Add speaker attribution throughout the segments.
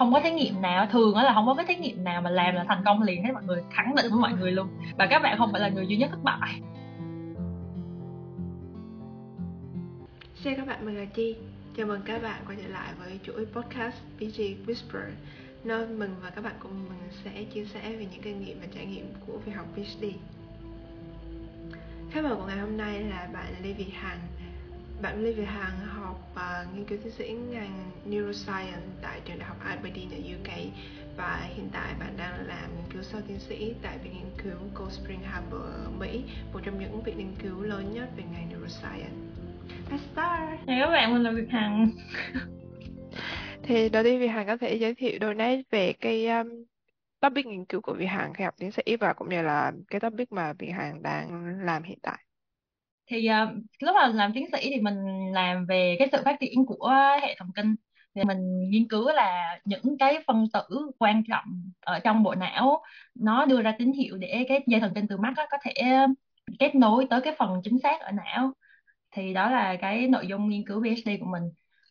Speaker 1: không có thí nghiệm nào thường là không có cái thí nghiệm nào mà làm là thành công liền hết mọi người khẳng định với mọi người luôn. Và các bạn không phải là người duy nhất thất bại.
Speaker 2: Xin các bạn, mình là Chi. Chào mừng các bạn quay trở lại với chuỗi podcast PG Whisper. Nơi mình và các bạn cùng mình sẽ chia sẻ về những kinh nghiệm và trải nghiệm của việc học PhD Khách mời của ngày hôm nay là bạn Lê Việt Hằng. Bạn Lê Việt Hằng và nghiên cứu tiến sĩ ngành Neuroscience tại trường đại học Aberdeen ở UK và hiện tại bạn đang làm nghiên cứu sau tiến sĩ tại viện nghiên cứu Cold Spring Harbor ở Mỹ, một trong những viện nghiên cứu lớn nhất về ngành Neuroscience. Let's start!
Speaker 1: Chào các bạn, mình là Việt Hằng.
Speaker 2: Thì đầu tiên Việt Hằng có thể giới thiệu đôi nét về cái um, topic nghiên cứu của Việt Hằng khi học tiến sĩ và cũng như là cái topic mà Việt Hằng đang làm hiện tại
Speaker 1: thì uh, lúc mà làm tiến sĩ thì mình làm về cái sự phát triển của hệ thần kinh. Thì mình nghiên cứu là những cái phân tử quan trọng ở trong bộ não nó đưa ra tín hiệu để cái dây thần kinh từ mắt có thể kết nối tới cái phần chính xác ở não. Thì đó là cái nội dung nghiên cứu PhD của mình.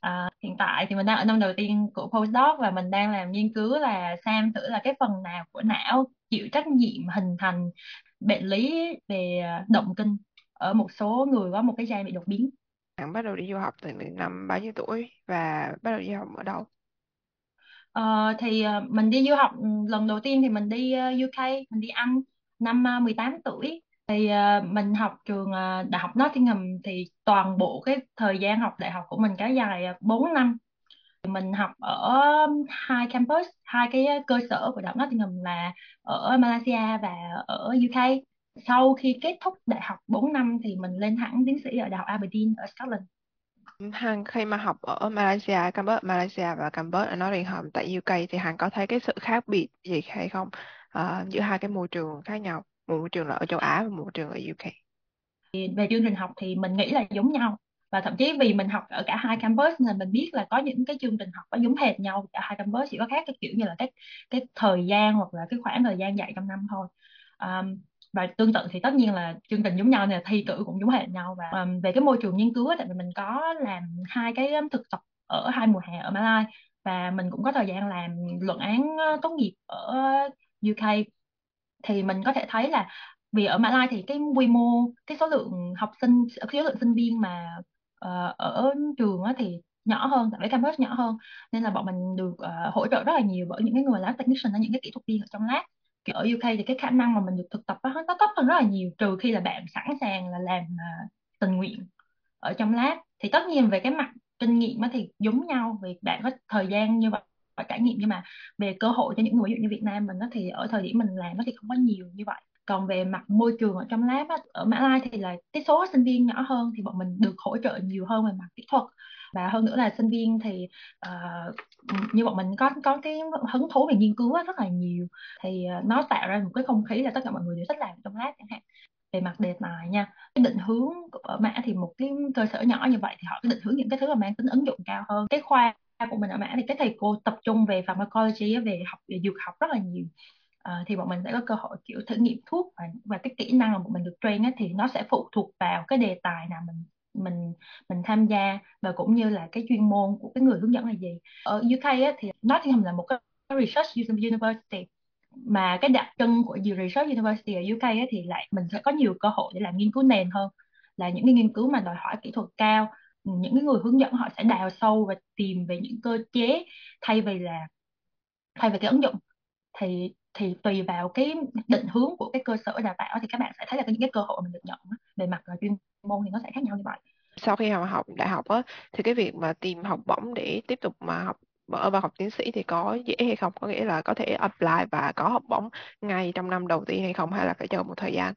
Speaker 1: À, hiện tại thì mình đang ở năm đầu tiên của postdoc và mình đang làm nghiên cứu là xem thử là cái phần nào của não chịu trách nhiệm hình thành bệnh lý về ờ, động kinh ở một số người có một cái gen bị đột biến.
Speaker 2: Bạn bắt đầu đi du học từ năm bao nhiêu tuổi và bắt đầu đi học ở đâu?
Speaker 1: Ờ, thì uh, mình đi du học ừ, lần đầu tiên thì mình đi uh, ờ, UK mình đi Anh năm uh, 18 tuổi. Thì mình học trường đại học Nottingham thì toàn bộ cái thời gian học đại học của mình kéo dài uh, 4 năm. Mình học ở hai campus hai cái cơ sở của đại học Nottingham là ở Malaysia và ở UK sau khi kết thúc đại học 4 năm thì mình lên thẳng tiến sĩ ở đại học Aberdeen ở Scotland.
Speaker 2: Hằng khi mà học ở Malaysia, campus Malaysia và campus ở Nottingham tại UK thì Hằng có thấy cái sự khác biệt gì hay không? Uh, giữa hai cái môi trường khác nhau, một môi trường là ở châu Á và một môi trường ở UK?
Speaker 1: Về chương trình học thì mình nghĩ là giống nhau. Và thậm chí vì mình học ở cả hai campus nên mình biết là có những cái chương trình học có giống hệt nhau. Cả hai campus chỉ có khác cái kiểu như là cái cái thời gian hoặc là cái khoảng thời gian dạy trong năm thôi. Um, và tương tự thì tất nhiên là chương trình giống nhau này thi cử cũng giống hệ nhau. Và um, về cái môi trường nghiên cứu tại vì mình có làm hai cái thực tập ở hai mùa hè ở Malai. Và mình cũng có thời gian làm luận án tốt nghiệp ở UK thì mình có thể thấy là vì ở Malai thì cái quy mô cái số lượng học sinh số lượng sinh viên mà uh, ở trường thì nhỏ hơn tại vì campus nhỏ hơn. Nên là bọn mình được uh, hỗ trợ rất là nhiều bởi những cái người lab technician những cái kỹ thuật viên ở trong lab ở UK thì cái khả năng mà mình được thực tập đó, nó thấp hơn rất là nhiều trừ khi là bạn sẵn sàng là làm uh, tình nguyện ở trong lab. Thì tất nhiên về cái mặt kinh nghiệm thì giống nhau vì bạn có thời gian như vậy và trải nghiệm. Nhưng mà về cơ hội cho những người ví dụ như Việt Nam mình đó thì ở thời điểm mình làm nó thì không có nhiều như vậy. Còn về mặt môi trường ở trong lab á, ở Mã Lai thì là cái số sinh viên nhỏ hơn thì bọn mình được hỗ trợ nhiều hơn về mặt kỹ thuật và hơn nữa là sinh viên thì uh, như bọn mình có có cái hứng thú về nghiên cứu rất là nhiều. Thì ờ, nó tạo ra một cái không khí là tất cả mọi người đều thích làm trong lab chẳng hạn về mặt đề tài nha. Cái định hướng ở mã thì một cái cơ sở nhỏ như vậy thì họ định hướng những cái thứ mà mang tính ứng dụng cao hơn. Cái khoa của mình ở mã thì cái thầy cô tập trung về pharmacology về học về dược học rất là nhiều. À, thì bọn mình sẽ có cơ hội kiểu thử nghiệm thuốc và, và cái kỹ năng mà bọn mình được train ấy, thì nó sẽ phụ thuộc vào cái đề tài nào mình mình mình tham gia và cũng như là cái chuyên môn của cái người hướng dẫn là gì. Ở UK á, thì Nottingham là một cái research university mà cái đặc trưng của research university ở UK á, thì lại mình sẽ có nhiều cơ hội để làm nghiên cứu nền hơn là những cái nghiên cứu mà đòi hỏi kỹ thuật cao những cái người hướng dẫn họ sẽ đào sâu và tìm về những cơ chế thay vì là thay vì cái ứng dụng. Thì thì tùy vào cái định hướng của cái cơ sở đào tạo thì các bạn sẽ thấy là những cái cơ hội mình được nhận về mặt à, chuyên môn thì nó sẽ khác nhau như vậy.
Speaker 2: Sau khi học học đại học á, thì cái việc mà tìm học bổng để tiếp tục mà học, mở vào học tiến sĩ thì có dễ hay không? Có nghĩa là có thể apply và có học bổng ngay trong năm đầu tiên hay không? Hay là phải chờ một thời gian?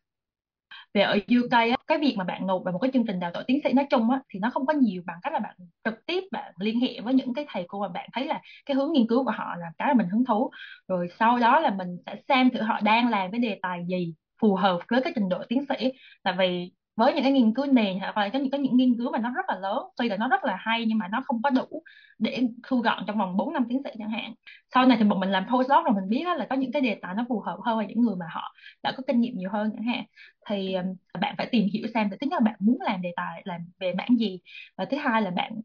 Speaker 1: Về ở UK á, cái việc mà bạn nộp vào một cái chương trình đào tạo tiến sĩ nói chung á, thì nó không có nhiều bằng cách là bạn trực tiếp bạn liên hệ với những cái thầy cô mà bạn thấy là cái hướng nghiên cứu của họ là cái mà mình hứng thú. Rồi sau đó là mình sẽ xem thử họ đang làm cái đề tài gì phù hợp với cái trình độ tiến sĩ. Tại vì với những cái nghiên cứu nền hoặc là có những cái những nghiên cứu mà nó rất là lớn. Tuy là nó rất là hay nhưng mà nó không có đủ để thu gọn trong vòng 4 năm tiến sĩ chẳng hạn. Sau này thì bọn mình làm postdoc rồi mình biết là có những cái đề tài nó phù hợp hơn với những người mà họ đã có kinh nghiệm nhiều hơn chẳng hạn. Thì bạn phải tìm hiểu xem thứ nhất là bạn muốn làm đề tài làm về mảng gì và thứ hai là bạn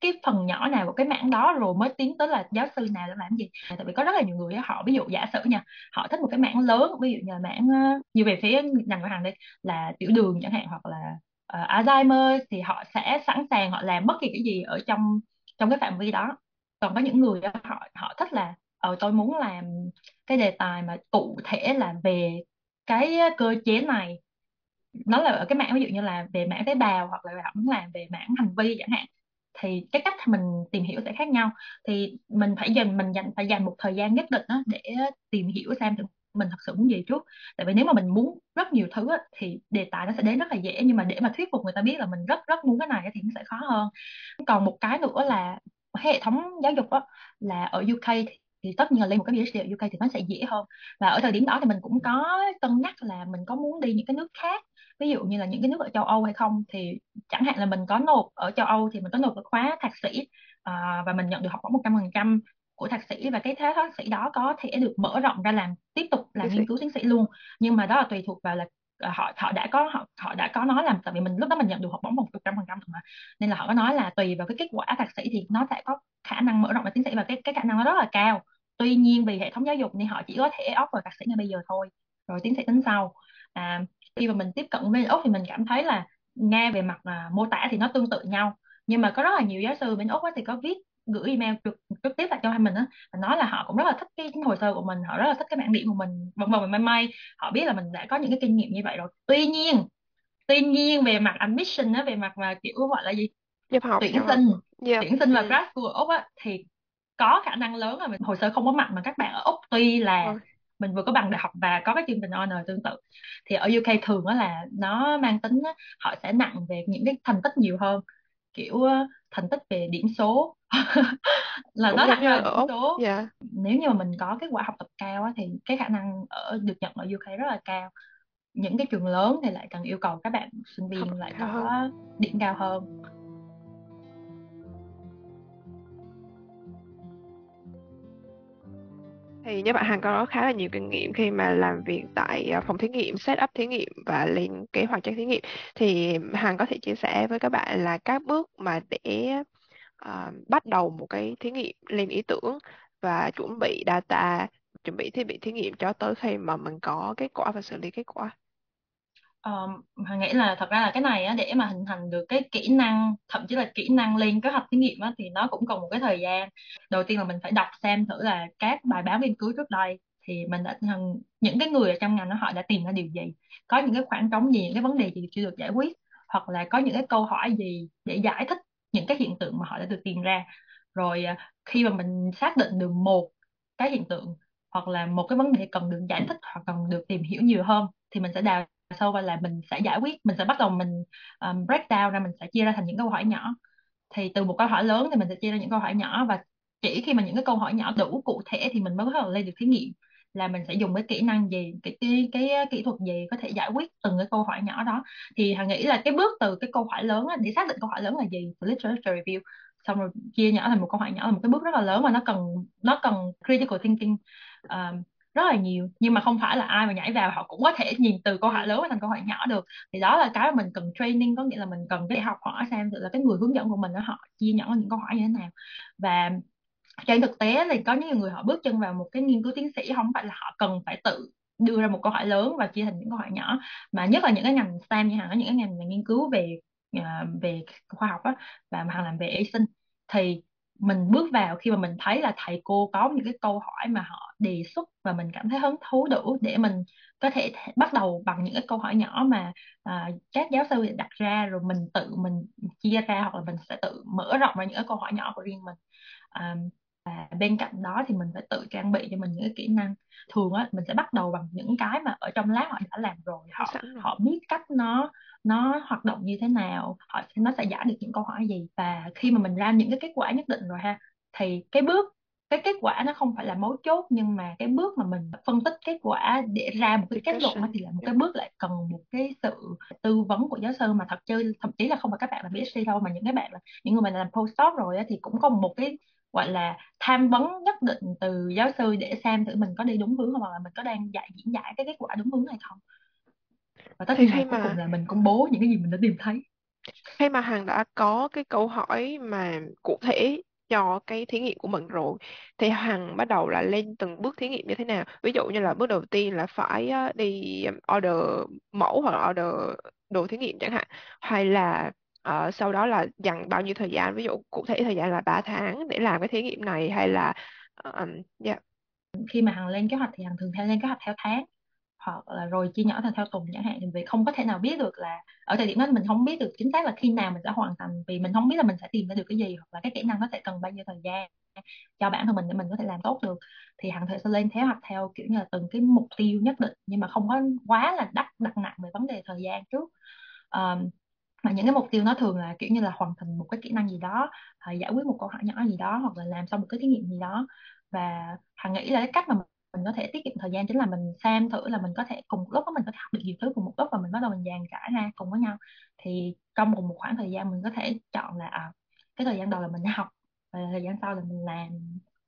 Speaker 1: cái phần nhỏ nào của cái mảng đó rồi mới tiến tới là giáo sư nào để làm gì. Tại vì có rất là nhiều người họ ví dụ giả sử nha họ thích một cái mảng lớn ví dụ như là mảng ờ, như về phía ngành của hàng đây là tiểu đường chẳng hạn hoặc là uh, Alzheimer thì họ sẽ sẵn sàng họ làm bất kỳ cái gì ở trong trong cái phạm vi đó. Còn có những người họ họ thích là ờ tôi muốn làm cái đề tài mà cụ thể là về cái cơ chế này. Nó là ở cái mảng ví dụ như là về mảng tế bào hoặc là họ muốn làm về mảng hành vi chẳng hạn thì cái cách mình tìm hiểu sẽ khác nhau. Thì mình phải dành mình dành phải dành một thời gian nhất định đó để tìm hiểu xem được mình thật sự muốn gì trước. Tại vì nếu mà mình muốn rất nhiều thứ á, thì đề tài nó sẽ đến rất là dễ nhưng mà để mà thuyết phục người ta biết là mình rất rất muốn cái này thì nó sẽ khó hơn. Còn một cái nữa là hệ thống giáo dục á, là ở UK thì thì tất nhiên là lên một cái PhD ở UK thì nó sẽ dễ hơn. Và ở thời điểm đó thì mình cũng có cân nhắc là mình có muốn đi những cái nước khác ví dụ như là những cái nước ở châu Âu hay không thì chẳng hạn là mình có nộp ở châu Âu thì mình có nộp cái khóa thạc sĩ à, và mình nhận được học bổng một trăm phần trăm của thạc sĩ và cái thế thạc sĩ đó có thể được mở rộng ra làm tiếp tục làm nghiên cứu tiến sĩ luôn. Nhưng mà đó là tùy thuộc vào là à, họ họ đã có họ họ đã có nói làm tại vì mình lúc đó mình nhận được học bổng một trăm phần trăm mà. Nên là họ có nói là tùy vào cái kết quả thạc sĩ thì nó sẽ có khả năng mở rộng ra tiến sĩ và cái cái khả năng nó rất là cao. Tuy nhiên vì hệ thống giáo dục nên họ chỉ có thể offer thạc sĩ ngay bây giờ thôi rồi tiến sĩ tính sau. À, khi mà mình tiếp cận với Úc thì mình cảm thấy là nghe về mặt à, mô tả thì nó tương tự nhau nhưng mà có rất là nhiều giáo sư bên Úc thì có viết gửi email trực, trực tiếp lại cho hai mình á và nói là họ cũng rất là thích cái hồ sơ của mình họ rất là thích cái bảng điểm của mình vân vân may may họ biết là mình đã có những cái kinh nghiệm như vậy rồi tuy nhiên tuy nhiên về mặt admission á về mặt mà kiểu gọi là gì
Speaker 2: nhập học
Speaker 1: tuyển sinh.
Speaker 2: Yeah.
Speaker 1: tuyển sinh vào
Speaker 2: Ừ.
Speaker 1: grad school ở Úc á thì có khả năng lớn là mình hồ sơ không có mặt mà các bạn ở Úc tuy là. Mình vừa có bằng đại học và có cái chương trình honor tương tự. Thì ở UK thường đó là nó mang tính á, họ sẽ nặng về những cái thành tích nhiều hơn. Kiểu ờ, thành tích về điểm số. Là nó nặng
Speaker 2: ở
Speaker 1: điểm số.
Speaker 2: Dạ.
Speaker 1: nếu như mà mình có kết quả học tập cao á, thì cái khả năng ở được nhận ở UK rất là cao. Những cái trường lớn thì lại cần yêu cầu các bạn sinh viên lại có điểm cao hơn
Speaker 2: Thì như bạn Hằng có khá là nhiều kinh nghiệm khi mà làm việc tại à, phòng thí nghiệm, set up thí nghiệm và lên kế hoạch cho thí nghiệm. Thì Hằng có thể chia sẻ với các bạn là các bước mà để uh, bắt đầu một cái thí nghiệm lên ý tưởng và chuẩn bị data, chuẩn bị thiết bị thí nghiệm cho tới khi mà mình có kết quả và xử lý kết quả.
Speaker 1: Ờ, um, Hằng nghĩ là thật ra là cái này á, để mà hình thành được cái kỹ năng thậm chí là kỹ năng lên kế hoạch thí nghiệm á, thì nó cũng cần một cái thời gian. Đầu tiên là mình phải đọc xem thử là các bài báo nghiên cứu trước đây thì mình đã những cái người ở trong ngành đó họ đã tìm ra điều gì? Có những cái khoảng trống gì những cái vấn đề gì chưa được giải quyết? Hoặc là có những cái câu hỏi gì để giải thích những cái hiện tượng mà họ đã được tìm ra? Rồi à, khi mà mình xác định được một cái hiện tượng hoặc là một cái vấn đề cần được giải thích hoặc cần được tìm hiểu nhiều hơn thì mình sẽ đào sâu và là mình sẽ giải quyết mình sẽ bắt đầu mình um, break down ra mình sẽ chia ra thành những câu hỏi nhỏ. Thì từ một câu hỏi lớn thì mình sẽ chia ra những câu hỏi nhỏ và chỉ khi mà những cái câu hỏi nhỏ đủ cụ thể thì mình mới có thể lên được thí nghiệm là mình sẽ dùng cái kỹ năng gì cái cái, cái kỹ thuật gì có thể giải quyết từng cái câu hỏi nhỏ đó. Thì Hằng nghĩ là cái bước từ cái câu hỏi lớn á, để xác định câu hỏi lớn là gì? Từ literature review. Xong rồi chia nhỏ thành một câu hỏi nhỏ là một cái bước rất là lớn mà nó cần nó cần critical thinking. Um, rất là nhiều. Nhưng mà không phải là ai mà nhảy vào họ cũng có thể nhìn từ câu hỏi
Speaker 2: Ừ.
Speaker 1: lớn thành câu hỏi nhỏ được. Thì đó là cái mà mình cần training có nghĩa là mình cần cái học hỏi xem là cái người hướng dẫn của mình đó họ chia nhỏ những câu hỏi như thế nào. Và trên thực tế thì có những người họ bước chân vào một cái nghiên cứu tiến sĩ không phải là họ cần phải tự đưa ra một câu hỏi lớn và chia thành những câu hỏi nhỏ mà nhất là những cái ngành STEM như hàng những cái ngành mà nghiên cứu về à, về khoa học á và hàng làm về y sinh thì mình bước vào khi mà mình thấy là thầy cô có những cái câu hỏi mà họ đề xuất và mình cảm thấy hứng thú đủ để mình có thể bắt đầu bằng những cái câu hỏi nhỏ mà à, các giáo sư đặt ra rồi mình tự mình chia ra hoặc là mình sẽ tự mở rộng ra những cái câu hỏi nhỏ của riêng mình. À, và bên cạnh đó thì mình phải tự trang bị cho mình những cái kỹ năng. Thường á mình sẽ bắt đầu bằng những cái mà ở trong lab họ đã làm rồi họ họ biết cách nó nó hoạt động như thế nào họ nó sẽ giải được những câu hỏi gì. Và khi mà mình ra những cái kết quả nhất định rồi ha thì cái bước cái kết quả nó không phải là mấu chốt nhưng mà cái bước mà mình phân tích kết quả để ra một cái kết luận thì là một cái bước lại cần một cái sự tư vấn của giáo sư mà thật chứ thậm chí là không phải các bạn làm PhD đâu mà những cái bạn là những người mà làm postdoc rồi thì cũng có một cái gọi là tham vấn nhất định từ giáo sư để xem thử mình có đi đúng hướng không hoặc là mình có đang dạy diễn giải cái kết quả đúng hướng hay không. Và tất
Speaker 2: Thì
Speaker 1: nhiên
Speaker 2: khi
Speaker 1: cuối cùng
Speaker 2: mà
Speaker 1: là mình công bố những cái gì mình đã tìm thấy.
Speaker 2: Khi mà Hằng đã có cái câu hỏi mà cụ thể cho cái thí nghiệm của mình rồi thì Hằng bắt đầu là lên từng bước thí nghiệm như thế nào. Ví dụ như là bước đầu tiên là phải á, đi order mẫu hoặc là order đồ thí nghiệm chẳng hạn hay là ờ, sau đó là dành bao nhiêu thời gian ví dụ cụ thể thời gian là 3 tháng để làm cái thí nghiệm này hay là um, yeah.
Speaker 1: khi mà Hằng lên kế hoạch thì Hằng thường theo lên kế hoạch theo tháng hoặc là rồi chia nhỏ thành theo tuần chẳng hạn thì vì không có thể nào biết được là ở thời điểm đó mình không biết được chính xác là khi nào mình sẽ hoàn thành vì mình không biết là mình sẽ tìm ra được cái gì hoặc là cái kỹ năng nó sẽ cần bao nhiêu thời gian cho bản thân mình để mình có thể làm tốt được thì hằng thời sẽ lên kế hoạch theo kiểu như là từng cái mục tiêu nhất định nhưng mà không có quá là đắt đặt nặng về vấn đề thời gian trước um, mà những cái mục tiêu nó thường là kiểu như là hoàn thành một cái kỹ năng gì đó à, giải quyết một câu hỏi nhỏ gì đó hoặc là làm xong một cái thí nghiệm gì đó. Và hằng nghĩ là cái cách mà mình có thể tiết kiệm thời gian chính là mình xem thử là mình có thể cùng một lúc đó mình có thể học được nhiều thứ cùng một lúc và mình bắt đầu mình dàn trải ra cùng với nhau. Thì trong cùng một khoảng thời gian mình có thể chọn là à, cái thời gian đầu là mình học và thời gian sau là mình làm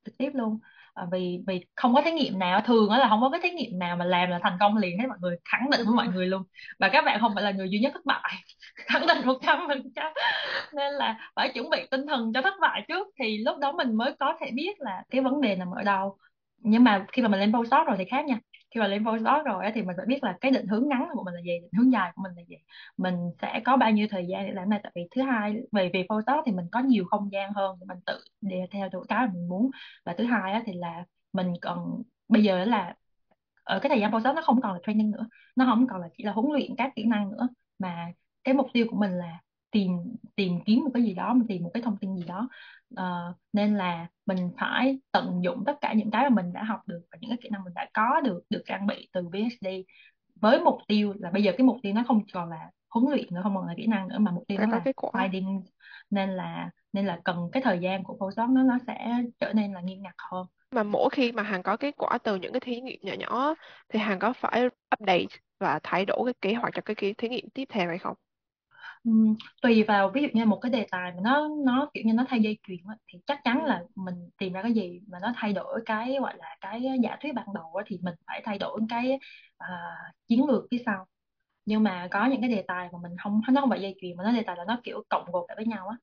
Speaker 1: trực tiếp luôn. À, vì vì không có thí nghiệm nào thường là không có cái thí nghiệm nào mà làm là thành công liền hết mọi người khẳng định với mọi người luôn. Và các bạn không phải là người duy nhất thất bại khẳng định một trăm phần trăm. Nên là phải chuẩn bị tinh thần cho thất bại trước thì lúc đó mình mới có thể biết là cái vấn đề nằm ở đâu. Nhưng mà khi mà mình lên postdoc rồi thì khác nha khi mà lên postdoc rồi thì mình phải biết là cái định hướng ngắn của mình là gì, định hướng dài của mình là gì. Mình sẽ có bao nhiêu thời gian để làm này, tại vì thứ hai, về về postdoc thì mình có nhiều không gian hơn để mình tự đi theo được cái mình muốn. Và thứ hai thì là mình còn, bây giờ là ở cái thời gian postdoc nó không còn là training nữa, nó không còn là chỉ là huấn luyện các kỹ năng nữa. Mà cái mục tiêu của mình là tìm tìm kiếm một cái gì đó mình tìm một cái thông tin gì đó. Ờ, nên là mình phải tận dụng tất cả những cái mà mình đã học được và những cái kỹ năng mình đã có được được trang bị từ PhD với mục tiêu là bây giờ cái mục tiêu nó không còn là huấn luyện nữa không còn là kỹ năng nữa mà mục tiêu nó
Speaker 2: có
Speaker 1: là
Speaker 2: quả.
Speaker 1: finding nên là nên là cần cái thời gian của postdoc nó nó sẽ trở nên là nghiêm ngặt hơn.
Speaker 2: Mà mỗi khi mà Hằng có kết quả từ những cái thí nghiệm nhỏ nhỏ thì Hằng có phải update và thay đổi cái kế hoạch cho cái cái thí nghiệm tiếp theo hay không?
Speaker 1: Ừm, tùy vào ví dụ như một cái đề tài mà nó nó kiểu như nó thay dây chuyền á, thì chắc chắn là mình tìm ra cái gì mà nó thay đổi cái gọi là cái giả thuyết ban đầu á, thì mình phải thay đổi cái à, chiến lược phía sau nhưng mà có những cái đề tài mà mình không nó không phải dây chuyền mà nó đề tài là nó kiểu cộng gộp lại với nhau á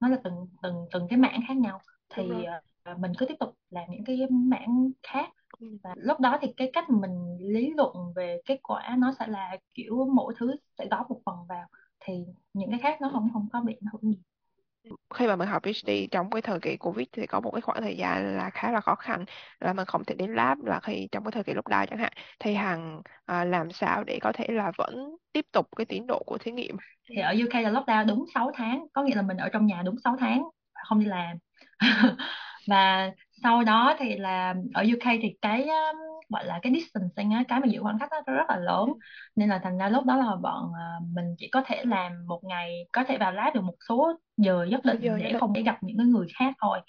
Speaker 1: nó là từng từng từng cái mảng khác nhau
Speaker 2: Đúng
Speaker 1: thì
Speaker 2: rồi.
Speaker 1: à, mình cứ tiếp tục làm những cái mảng khác
Speaker 2: Ừ.
Speaker 1: và lúc đó thì cái cách mình lý luận về kết quả nó sẽ là kiểu mỗi thứ sẽ góp một phần vào thì những cái khác nó không không có bị ảnh hưởng gì.
Speaker 2: Khi mà mình học PhD trong cái thời kỳ Covid thì có một cái khoảng thời gian là khá là khó khăn là mình không thể đến lab là khi trong cái thời kỳ lockdown chẳng hạn thì Hằng à, làm sao để có thể là vẫn tiếp tục cái tiến độ của thí nghiệm?
Speaker 1: Thì ở UK là lockdown đúng 6 tháng có nghĩa là mình ở trong nhà đúng 6 tháng không đi làm. Và sau đó thì là ở UK thì cái um, gọi là cái distancing á cái mà giữ khoảng cách á, nó rất là lớn. Nên là thành ra lúc đó là bọn à, mình chỉ có thể làm một ngày có thể vào lab được một số giờ nhất định
Speaker 2: giờ nhất
Speaker 1: để
Speaker 2: định.
Speaker 1: không thể gặp những cái người khác thôi.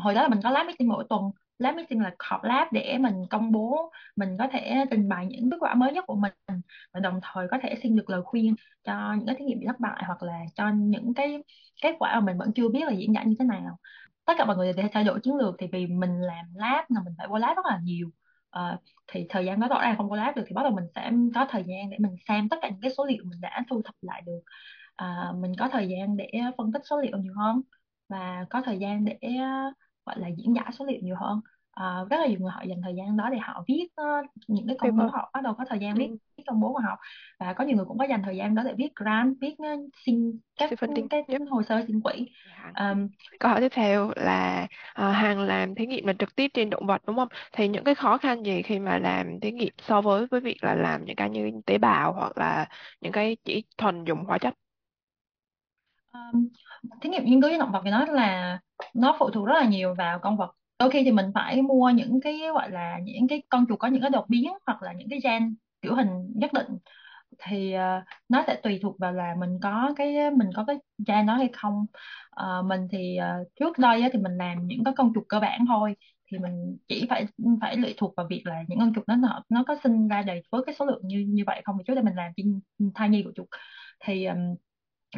Speaker 1: Hồi đó là mình có lab meeting mỗi tuần lab meeting là họp lab để mình công bố mình có thể trình bày những kết quả mới nhất của mình và đồng thời có thể xin được lời khuyên cho những cái thí nghiệm bị thất bại hoặc là cho những cái kết quả mà mình vẫn chưa biết là diễn giải như thế nào. Tất cả mọi người đều thay đổi chiến lược thì vì mình làm lab là mình phải qua lab rất là nhiều uh, thì thời gian đó rõ ràng không có lab được thì bắt đầu mình sẽ có thời gian để mình xem tất cả những cái số liệu mình đã thu thập lại được. Uh, mình có thời gian để phân tích số liệu nhiều hơn và có thời gian để gọi là diễn giải số liệu nhiều hơn à, rất là nhiều người họ dành thời gian đó để họ viết ờ, những cái công bố họ bắt đầu có thời gian viết
Speaker 2: ừ.
Speaker 1: viết công bố của họ và có nhiều người cũng có dành thời gian đó để viết grant viết ờ, xin các
Speaker 2: funding
Speaker 1: cái
Speaker 2: yep.
Speaker 1: hồ sơ xin quỹ um,
Speaker 2: Câu hỏi tiếp theo là à, Hằng làm thí nghiệm là trực tiếp trên động vật đúng không? Thì những cái khó khăn gì khi mà làm thí nghiệm so với với việc là làm những cái như tế bào hoặc là những cái chỉ thuần dùng hóa chất?
Speaker 1: um, thí nghiệm nghiên cứu với động vật thì nó là nó phụ thuộc rất là nhiều vào con vật. Đôi khi thì mình phải mua những cái gọi là những cái con chuột có những cái đột biến hoặc là những cái gen kiểu hình nhất định. Thì uh, nó sẽ tùy thuộc vào là mình có cái mình có cái gen đó hay không. Uh, mình thì uh, trước đây thì mình làm những cái con chuột cơ bản thôi. Thì mình chỉ phải phải lệ thuộc vào việc là những con chuột nó nó nó có sinh ra đầy với cái số lượng như như vậy không. Thì trước đây mình làm trên thai nhi của chuột. Thì um,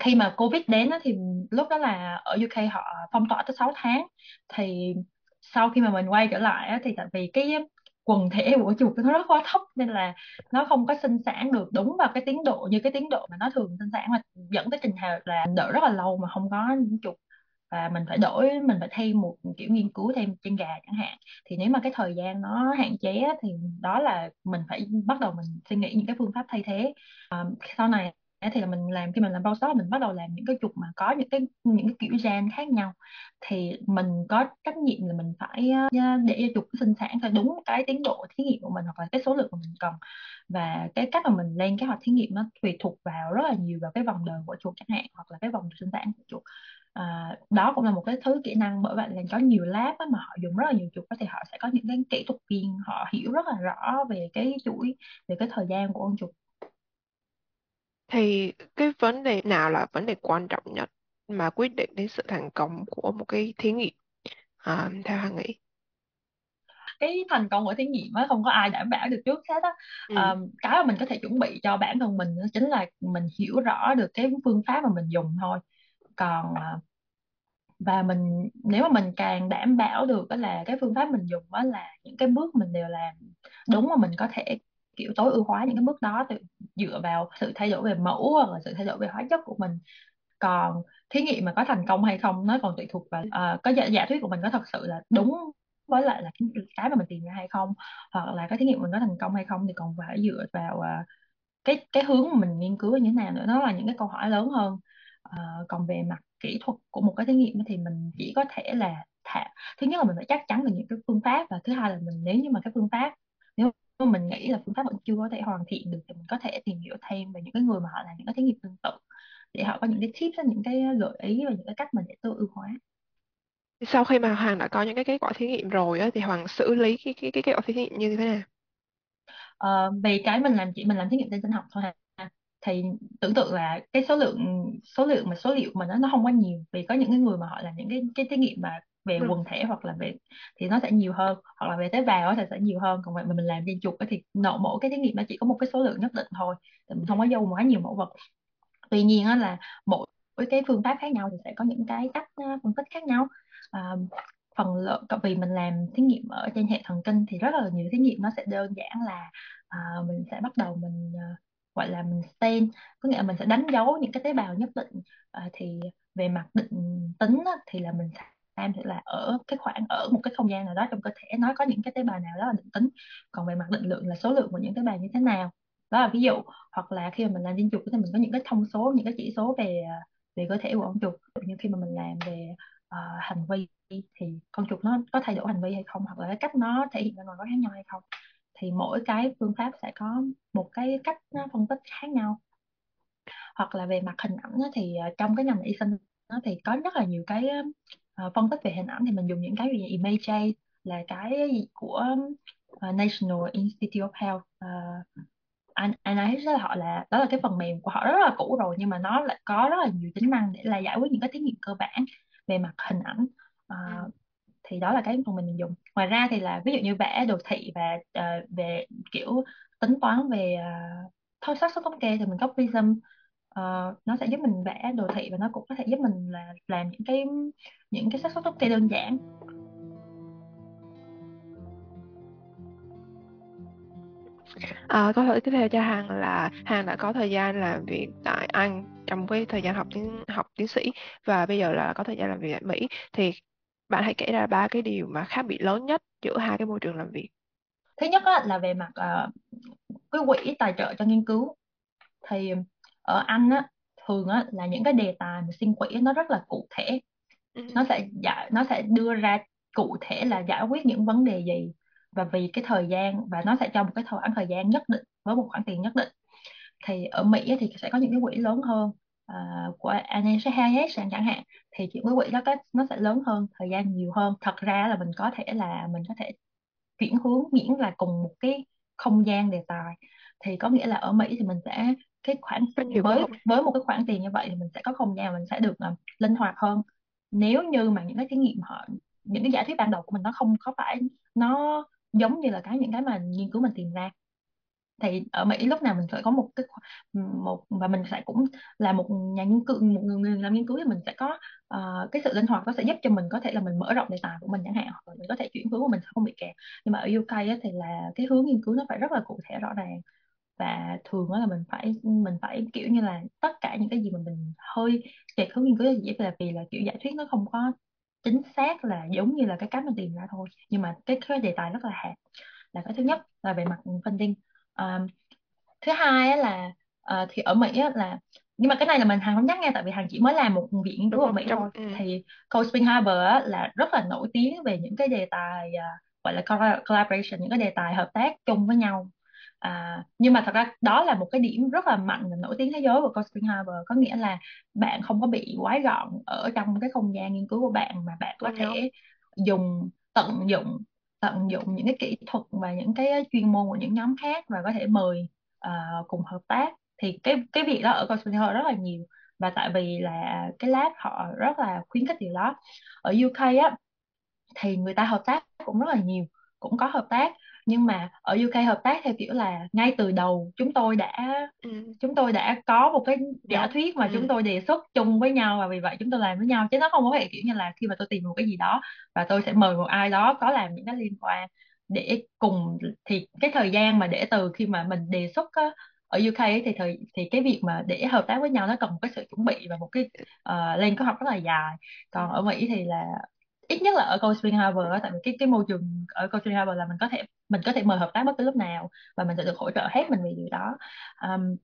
Speaker 1: khi mà Covid đến á, thì lúc đó là ở UK họ phong tỏa tới 6 tháng. Thì sau khi mà mình quay trở lại á, thì tại vì cái quần thể của chuột nó rất quá thấp nên là nó không có sinh sản được đúng vào cái tiến độ như cái tiến độ mà nó thường sinh sản mà dẫn tới trình hợp là đợi rất là lâu mà không có những chuột và mình phải đổi mình phải thêm một kiểu nghiên cứu thêm trên gà chẳng hạn. Thì nếu mà cái thời gian nó hạn chế thì đó là mình phải bắt đầu mình suy nghĩ những cái phương pháp thay thế. À, sau này thì là mình làm khi mình làm postdoc mình bắt đầu làm những cái chuột mà có những cái những cái kiểu gen khác nhau. Thì mình có trách nhiệm là mình phải ờ, để cho chuột sinh sản theo đúng cái tiến độ thí nghiệm của mình hoặc là cái số lượng mà mình cần. Và cái cách mà mình lên kế hoạch thí nghiệm nó tùy thuộc vào rất là nhiều vào cái vòng đời của chuột chẳng hạn hoặc là cái vòng sinh sản của chuột. À, đó cũng là một cái thứ kỹ năng bởi vậy là có nhiều lab mà họ dùng rất là nhiều chuột thì họ sẽ có những cái kỹ thuật viên họ hiểu rất là rõ về cái chuỗi về cái thời gian của con chuột
Speaker 2: thì cái vấn đề nào là vấn đề quan trọng nhất mà quyết định đến sự thành công của một cái thí nghiệm? À, theo Hằng nghĩ.
Speaker 1: Cái thành công của thí nghiệm á không có ai đảm bảo được trước hết á.
Speaker 2: Ừ.
Speaker 1: à, cái mà mình có thể chuẩn bị cho bản thân mình đó chính là mình hiểu rõ được cái phương pháp mà mình dùng thôi. Còn à, và mình nếu mà mình càng đảm bảo được đó là cái phương pháp mình dùng đó là những cái bước mình đều làm đúng mà mình có thể kiểu tối ưu hóa những cái bước đó từ, dựa vào sự thay đổi về mẫu hoặc là sự thay đổi về hóa chất của mình. Còn thí nghiệm mà có thành công hay không nó còn tùy thuộc vào uh, có giả, giả thuyết của mình có thật sự là đúng với lại là cái, mà mình tìm ra hay không hoặc là cái thí nghiệm mình có thành công hay không thì còn phải dựa vào uh, cái cái hướng mà mình nghiên cứu như thế nào nữa. Nó là những cái câu hỏi lớn hơn. Uh, còn về mặt kỹ thuật của một cái thí nghiệm thì mình chỉ có thể là thả thứ nhất là mình phải chắc chắn về những cái phương pháp và thứ hai là mình nếu như mà cái phương pháp nếu mà mình nghĩ là phương pháp vẫn chưa có thể hoàn thiện được thì mình có thể tìm hiểu thêm về những cái người mà họ làm những cái thí nghiệm tương tự để họ có những cái tips những cái gợi ý và những cái cách mà để tối ưu hóa.
Speaker 2: Sau khi mà Hoàng đã có những cái kết quả thí nghiệm rồi á, thì Hoàng xử lý cái cái cái kết quả thí nghiệm như thế nào?
Speaker 1: Ờ, vì cái mình làm chỉ mình làm thí nghiệm trên sinh học thôi ha. Thì tưởng tượng là cái số lượng số lượng mà số liệu mình nó nó không quá nhiều vì có những cái người mà họ làm những cái cái thí nghiệm mà về
Speaker 2: ừ.
Speaker 1: quần thể hoặc là về thì nó sẽ nhiều hơn hoặc là về tế bào thì sẽ nhiều hơn. Còn vậy mà mình làm trên chuột thì nộ mỗi cái thí nghiệm nó chỉ có một cái số lượng nhất định thôi thì mình không có dâu quá nhiều mẫu vật. Tuy nhiên á là mỗi cái phương pháp khác nhau thì sẽ có những cái cách ờ, phân tích khác nhau. À, phần lớn vì mình làm thí nghiệm ở trên hệ thần kinh thì rất là nhiều thí nghiệm nó sẽ đơn giản là à, mình sẽ bắt đầu mình à, gọi là mình stain có nghĩa là mình sẽ đánh dấu những cái tế bào nhất định. À, thì về mặt định tính á, thì là mình sẽ xem thì là ở cái khoảng ở một cái không gian nào đó trong cơ thể nó có những cái tế bào nào đó là định tính. Còn về mặt định lượng là số lượng của những tế bào như thế nào. Đó là ví dụ hoặc là khi mà mình làm trên trùng thì mình có những cái thông số những cái chỉ số về về cơ thể của con chuột. Như khi mà mình làm về uh, hành vi thì con chuột nó có thay đổi hành vi hay không hoặc là cái cách nó thể hiện ra ngoài có khác nhau hay không. Thì mỗi cái phương pháp sẽ có một cái cách phân tích khác nhau. Hoặc là về mặt hình ảnh thì ờ, trong cái ngành y sinh thì có rất là nhiều cái ờ, phân tích về hình ảnh thì mình dùng những cái như Image là cái của ờ, National Institute of Health. Uh, anh là họ là đó là cái phần mềm của họ rất là cũ rồi nhưng mà nó lại có rất là nhiều tính năng để là giải quyết những cái thí nghiệm cơ bản về mặt hình ảnh. Uh, thì đó là cái phần mình dùng. Ngoài ra thì là ví dụ như vẽ đồ thị và uh, về kiểu tính toán về uh, thôi xác suất thống kê thì mình có Prism uh, nó sẽ giúp mình vẽ đồ thị và nó cũng có thể giúp mình là làm những cái những cái xác suất thống kê đơn giản.
Speaker 2: À, câu hỏi tiếp theo cho Hằng là Hằng đã có thời gian làm việc tại Anh trong cái thời gian học tiến học tiến sĩ và bây giờ là có thời gian làm việc tại Mỹ. Thì bạn hãy kể ra ba cái điều mà khác biệt lớn nhất giữa hai cái môi trường làm việc.
Speaker 1: Thứ nhất á, là về mặt uh, cái quỹ tài trợ cho nghiên cứu. Thì ở Anh á, thường á, là những cái đề tài mà xin quỹ nó rất là cụ thể. Ừ. nó sẽ giải nó sẽ đưa ra cụ thể là giải quyết những vấn đề gì và vì cái thời gian và nó sẽ cho một cái khoảng thời gian nhất định với một khoản tiền nhất định. Thì ở Mỹ thì sẽ có những cái quỹ lớn hơn uh, của NHS chẳng hạn thì những cái quỹ đó nó sẽ lớn hơn thời gian nhiều hơn. Thật ra là mình có thể là mình có thể chuyển hướng miễn là cùng một cái không gian đề tài. Thì có nghĩa là ở Mỹ thì mình sẽ cái khoản với với một cái khoản tiền như vậy thì mình sẽ có không gian mình sẽ được uh, linh hoạt hơn. Nếu như mà những cái thí nghiệm họ những cái giả thuyết ban đầu của mình nó không có phải nó giống như là cái những cái mà nghiên cứu mình tìm ra thì ở Mỹ lúc nào mình phải có một cái một và mình sẽ cũng là một nhà nghiên cứu một người làm nghiên cứu thì mình sẽ có uh, cái sự linh hoạt nó sẽ giúp cho mình có thể là mình mở rộng đề tài của mình chẳng hạn hoặc là mình có thể chuyển hướng của mình không bị kẹt. Nhưng mà ở UK á, thì là cái hướng nghiên cứu nó phải rất là cụ thể rõ ràng và thường đó là mình phải mình phải kiểu như là tất cả những cái gì mà mình hơi kẹt hướng nghiên cứu chỉ là vì là kiểu giả thuyết nó không có chính xác là giống như là cái cách mình tìm ra thôi. Nhưng mà cái, cái đề tài rất là hẹp là cái thứ nhất là về mặt funding. Um, thứ hai là uh, thì ở Mỹ là nhưng mà cái này là mình hàng không nhắc nghe tại vì hàng chỉ mới làm một viện nghiên cứu ở Mỹ thôi. ừ. thì Cold Spring Harbor là rất là nổi tiếng về những cái đề tài uh, gọi là collaboration những cái đề tài hợp tác chung với nhau À, nhưng mà thật ra đó là một cái điểm rất là mạnh và nổi tiếng thế giới của Cold Spring Harbor có nghĩa là bạn không có bị quái gọn ở trong cái không gian nghiên cứu của bạn mà bạn có thể dùng tận dụng tận dụng những cái kỹ thuật và những cái chuyên môn của những nhóm khác và có thể mời uh, cùng hợp tác. Thì cái cái việc đó ở Cold Spring Harbor rất là nhiều và tại vì là cái lab họ rất là khuyến khích điều đó. Ở UK á thì người ta hợp tác cũng rất là nhiều cũng có hợp tác nhưng mà ở UK hợp tác theo kiểu là ngay từ đầu chúng tôi đã ừ. chúng tôi đã có một cái giả thuyết mà ừ. chúng tôi đề xuất chung với nhau và vì vậy chúng tôi làm với nhau chứ nó không có thể kiểu như là khi mà tôi tìm một cái gì đó và tôi sẽ mời một ai đó có làm những cái liên quan để cùng thì cái thời gian mà để từ khi mà mình đề xuất á, ở UK ấy, thì thời thì cái việc mà để hợp tác với nhau nó cần một cái sự chuẩn bị và một cái uh, lên kế hoạch rất là dài còn ở Mỹ thì là ít nhất là ở Cold Spring Harbor tại vì cái cái môi trường ở Cold Spring Harbor là mình có thể mình có thể mời hợp tác bất cứ lúc nào và mình sẽ được hỗ trợ hết mình về điều đó. Um,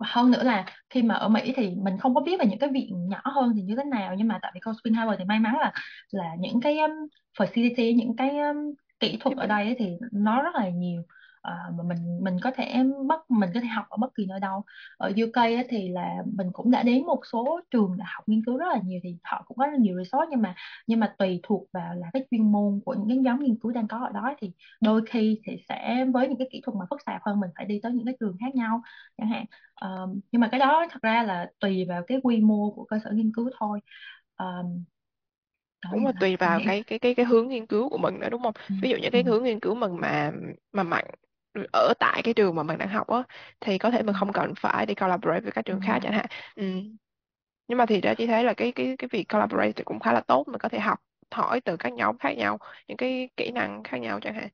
Speaker 1: hơn nữa là khi mà ở Mỹ thì mình không có biết về những cái viện nhỏ hơn thì như thế nào nhưng mà tại vì Cold Spring Harbor thì may mắn là là những cái um, facility những cái um, kỹ thuật ở đây thì nó rất là nhiều uh, mà mình mình có thể bất mình có thể học ở bất kỳ nơi đâu ở UK á, thì là mình cũng đã đến một số trường đại học nghiên cứu rất là nhiều thì họ cũng có rất nhiều resource nhưng mà nhưng mà tùy thuộc vào là cái chuyên môn của những cái nhóm nghiên cứu đang có ở đó thì đôi khi thì sẽ với những cái kỹ thuật mà phức tạp hơn mình phải đi tới những cái trường khác nhau chẳng hạn um, nhưng mà cái đó thật ra là tùy vào cái quy mô của cơ sở nghiên cứu thôi um,
Speaker 2: cũng là tùy vào cái cái cái cái hướng nghiên cứu của mình nữa đúng không ừ. ví dụ như cái ừ. hướng nghiên cứu mình mà mà mạnh ở tại cái trường mà mình đang học á thì có thể mình không cần phải đi collaborate với các trường khác chẳng hạn ừ. nhưng mà thì ra chỉ thấy là cái cái cái việc collaborate thì cũng khá là tốt mình có thể học hỏi từ các nhóm khác nhau những cái kỹ năng khác nhau chẳng hạn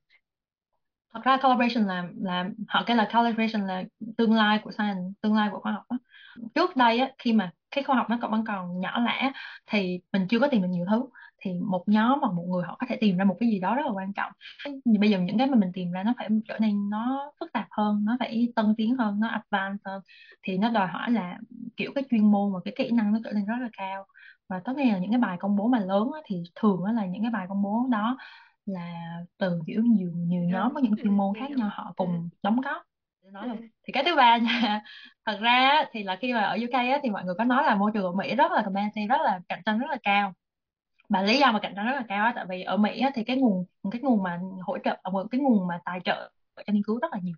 Speaker 1: thật ra collaboration là là họ cái là collaboration là tương lai của science tương lai của khoa học đó. trước đây á, khi mà cái khoa học nó còn vẫn còn nhỏ lẻ thì mình chưa có tìm được nhiều thứ thì một nhóm hoặc một người họ có thể tìm ra một cái gì đó rất là quan trọng. Bây giờ những cái mà mình tìm ra nó phải trở nên nó phức tạp hơn nó phải tân tiến hơn nó advanced hơn thì nó đòi hỏi là kiểu cái chuyên môn và cái kỹ năng nó trở nên rất là cao. Và tất nhiên là những cái bài công bố mà lớn á, thì thường là những cái bài công bố đó là từ kiểu nhiều nhiều nhóm có những chuyên môn khác nhau họ cùng đóng góp nói luôn. Thì cái thứ ba nha thật ra thì là khi mà ở UK á, thì mọi người có nói là môi trường ở Mỹ rất là competitive rất là cạnh tranh rất là cao và lý do mà cạnh tranh rất là cao á tại vì ở Mỹ á, thì cái nguồn cái nguồn mà hỗ trợ cái nguồn mà tài trợ cho nghiên cứu rất là nhiều.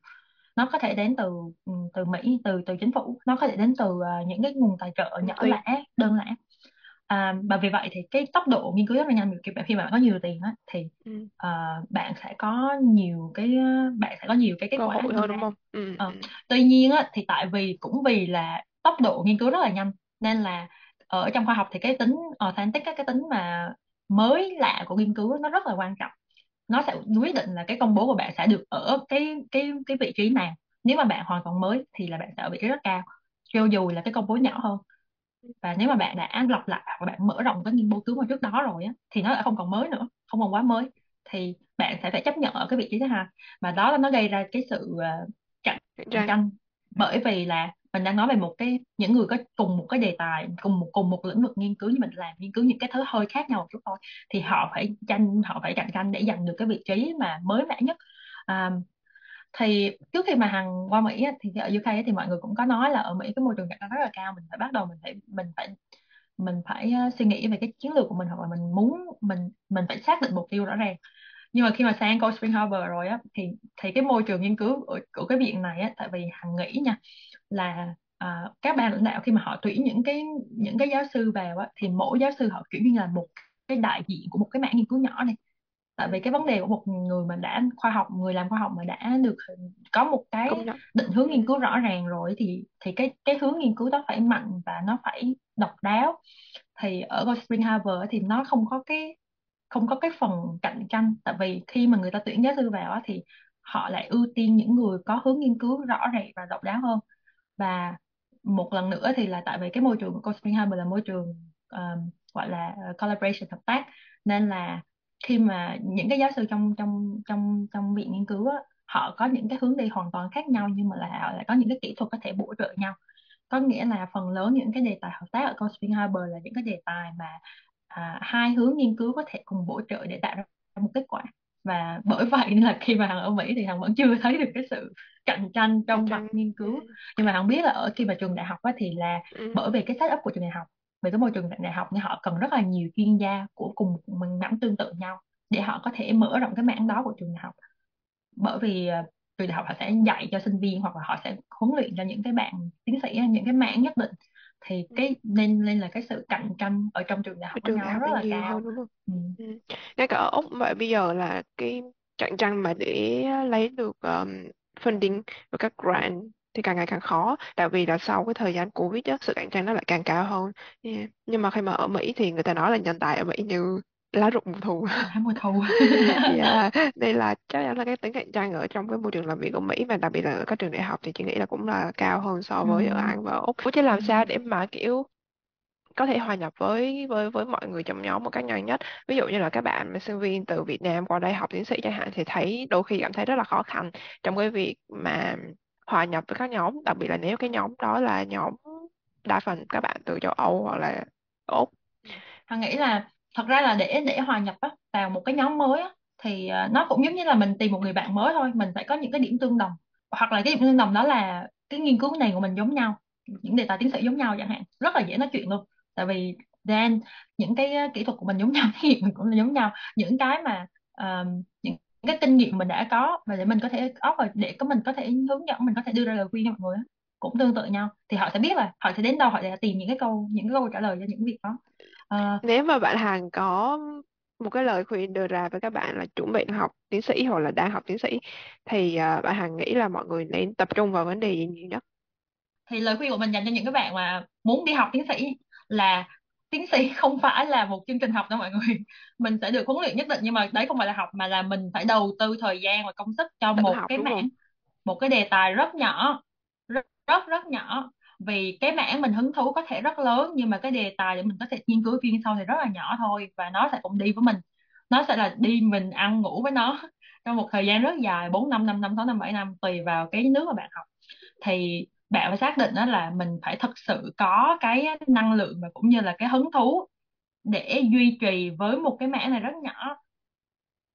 Speaker 1: Nó có thể đến từ ừ, từ Mỹ từ từ chính phủ. Nó có thể đến từ uh, những cái nguồn tài trợ nhỏ lẻ đơn lẻ. À, và vì vậy thì cái tốc độ nghiên cứu rất là nhanh. Bạn khi mà bạn có nhiều tiền á thì ừ. uh, bạn sẽ có nhiều cái bạn sẽ có nhiều cái kết
Speaker 2: quả hơn đúng không? Ừ.
Speaker 1: uh, tuy nhiên á thì tại vì cũng vì là tốc độ nghiên cứu rất là nhanh nên là ở trong khoa học thì cái tính authentic cái tính mà mới lạ của nghiên cứu nó rất là quan trọng. Nó sẽ quyết định là cái công bố của bạn sẽ được ở cái cái cái vị trí nào. Nếu mà bạn hoàn toàn mới thì là bạn sẽ ở vị trí rất cao cho dù là cái công bố nhỏ hơn. Và nếu mà bạn đã lặp lại hoặc bạn mở rộng cái nghiên cứu mà trước đó rồi á thì nó lại không còn mới nữa không còn quá mới thì bạn sẽ phải chấp nhận ở cái vị trí thứ hai. Và đó là nó gây ra cái sự uh, cạnh tranh. Bởi vì là mình đang nói về một cái những người có cùng một cái đề tài cùng một cùng một lĩnh vực nghiên cứu như mình làm nghiên cứu những cái thứ hơi khác nhau một chút thôi thì họ phải tranh họ phải cạnh tranh để giành được cái vị trí mà mới mẻ nhất. À, thì trước khi mà hằng qua Mỹ thì ở UK thì mọi người cũng có nói là ở Mỹ cái môi trường cạnh tranh rất là cao mình phải bắt đầu mình phải mình phải mình phải à, suy nghĩ về cái chiến lược của mình hoặc là mình muốn mình mình phải xác định mục tiêu rõ ràng. Nhưng mà khi mà sang Cold Spring Harbor rồi á thì thì cái môi trường nghiên cứu của, của cái viện này á tại vì hằng nghĩ nha là uh, các ban lãnh đạo khi mà họ tuyển những cái những cái giáo sư vào á thì mỗi giáo sư họ kiểu như là một cái đại diện của một cái mảng nghiên cứu nhỏ này. Tại vì cái vấn đề của một người mà đã khoa học người làm khoa học mà đã được có một cái định hướng nghiên cứu rõ ràng rồi thì thì cái cái hướng nghiên cứu đó phải mạnh và nó phải độc đáo. Thì ở Gold Spring Harbor thì nó không có cái không có cái phần cạnh tranh. Tại vì khi mà người ta tuyển giáo sư vào thì họ lại ưu tiên những người có hướng nghiên cứu rõ rệt và độc đáo hơn và một lần nữa thì là tại vì cái môi trường của Cold Spring Harbor là môi trường um, gọi là ờ, collaboration hợp tác. Nên là khi mà những cái giáo sư trong trong trong trong viện nghiên cứu á, họ có những cái hướng đi hoàn toàn khác nhau nhưng mà là họ lại có những cái kỹ thuật có thể bổ trợ nhau. Có nghĩa là phần lớn những cái đề tài hợp tác ở Cold Spring Harbor là những cái đề tài mà à, hai hướng nghiên cứu có thể cùng bổ trợ để tạo ra một kết quả và bởi vậy nên là khi mà hằng ở Mỹ thì hằng vẫn chưa thấy được cái sự cạnh tranh trong mặt nghiên cứu. Nhưng mà hằng biết là ở khi mà trường đại học á, thì là
Speaker 2: Ừ.
Speaker 1: bởi vì cái setup của trường đại học về cái môi trường đại học thì họ cần rất là nhiều chuyên gia của cùng mình mảng tương tự nhau để họ có thể mở rộng cái mảng đó của trường đại học. Bởi vì à, trường đại học họ sẽ dạy cho sinh viên hoặc là họ sẽ huấn luyện cho những cái bạn tiến sĩ những cái mảng nhất định thì
Speaker 2: Ừ.
Speaker 1: cái nên nên là cái sự cạnh tranh ở trong trường đại
Speaker 2: Ở
Speaker 1: học với
Speaker 2: trường
Speaker 1: nhau
Speaker 2: đại
Speaker 1: nó
Speaker 2: học
Speaker 1: rất là
Speaker 2: nhiều
Speaker 1: cao
Speaker 2: hơn đúng không?
Speaker 1: ừ.
Speaker 2: Ừ. Ngay cả ở Úc vậy bây giờ là cái cạnh tranh mà để lấy được um, funding và các grant thì càng ngày càng khó tại vì là sau cái thời gian Covid á, sự cạnh tranh nó lại càng cao hơn yeah. nhưng mà khi mà ở Mỹ thì người ta nói là nhân tài ở Mỹ như lá rụng mùa thu
Speaker 1: lá mùa thu
Speaker 2: yeah. nên là chắc chắn là cái tính cạnh tranh ở trong cái môi trường làm việc của Mỹ và đặc biệt là ở các trường đại học thì chị nghĩ là cũng là cao hơn so
Speaker 1: ừ.
Speaker 2: với ở Anh và Úc chứ
Speaker 1: Ừ.
Speaker 2: làm sao để mà kiểu có thể hòa nhập với với với mọi người trong nhóm một cách nhanh nhất ví dụ như là các bạn mà sinh viên từ Việt Nam qua đây học tiến sĩ chẳng hạn thì thấy đôi khi cảm thấy rất là khó khăn trong cái việc mà hòa nhập với các nhóm đặc biệt là nếu cái nhóm đó là nhóm đa phần các bạn từ châu Âu hoặc là Úc
Speaker 1: Hằng nghĩ là thật ra là để để hòa nhập á, vào một cái nhóm mới á, thì à, nó cũng giống như là mình tìm một người bạn mới thôi mình phải có những cái điểm tương đồng. Hoặc là cái điểm tương đồng đó là cái nghiên cứu này của mình giống nhau những đề tài tiến sĩ giống nhau chẳng hạn rất là dễ nói chuyện luôn. Tại vì Dan những cái à, kỹ thuật của mình giống nhau thì nghiệm mình cũng là giống nhau. Những cái mà um, những cái kinh nghiệm mình đã có và để mình có thể offer để có mình có thể hướng dẫn mình có thể đưa ra lời khuyên cho mọi người cũng tương tự nhau. Thì họ sẽ biết là họ sẽ đến đâu họ sẽ tìm những cái câu những cái câu trả lời cho những việc đó. Ờ,
Speaker 2: nếu mà bạn Hằng có một cái lời khuyên đưa ra với các bạn là chuẩn bị học tiến sĩ hoặc là đang học tiến sĩ thì à, bạn Hằng nghĩ là mọi người nên tập trung vào vấn đề gì nhiều nhất?
Speaker 1: Thì lời khuyên của mình dành cho những cái bạn mà muốn đi học tiến sĩ là tiến sĩ không phải là một chương trình học đâu mọi người. Mình sẽ được huấn luyện nhất định nhưng mà đấy không phải là học mà là mình phải đầu tư thời gian và công sức cho
Speaker 2: tự
Speaker 1: một
Speaker 2: học
Speaker 1: cái
Speaker 2: đúng không?
Speaker 1: mảng một cái đề tài rất nhỏ rất rất rất nhỏ vì cái mảng mình hứng thú có thể rất lớn, nhưng mà cái đề tài để mình có thể nghiên cứu chuyên sâu thì rất là nhỏ thôi, và nó sẽ cùng đi với mình. Nó sẽ là đi mình ăn ngủ với nó trong một thời gian rất dài 4 năm 5 năm 6 năm 7 năm, tùy vào cái nước mà bạn học. Thì bạn phải xác định đó là mình phải thực sự có cái năng lượng và cũng như là cái hứng thú để duy trì với một cái mảng này rất nhỏ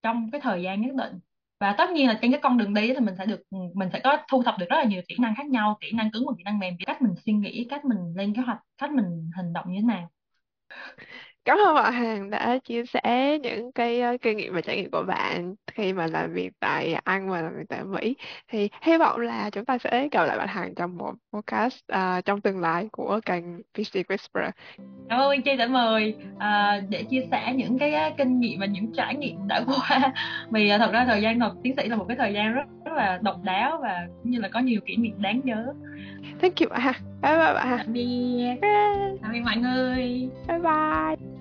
Speaker 1: trong cái thời gian nhất định và tất nhiên là trên cái con đường đi thì mình sẽ được ừ, mình sẽ có thu thập được rất là nhiều kỹ năng khác nhau, kỹ năng cứng và kỹ năng mềm cách mình suy nghĩ, cách mình lên kế hoạch, cách mình hành động như thế nào.
Speaker 2: Cảm ơn bạn Hằng đã chia sẻ những cái ờ, kinh nghiệm và trải nghiệm của bạn khi mà làm việc tại Anh và làm việc tại Mỹ. Thì hy vọng là chúng ta sẽ gặp lại bạn Hằng trong một podcast ờ, trong tương lai của kênh PhD Whisperer.
Speaker 1: cảm ơn Chi đã mời à, để chia sẻ những cái á, kinh nghiệm và những trải nghiệm đã qua vì à, thật ra thời gian học tiến sĩ là một cái thời gian rất rất là độc đáo và cũng như là có nhiều kỷ niệm đáng nhớ
Speaker 2: Thank you bạn Hằng. Bye bye bạn Hằng.
Speaker 1: tạm biệt
Speaker 2: Bye
Speaker 1: tạm biệt mọi người
Speaker 2: bye.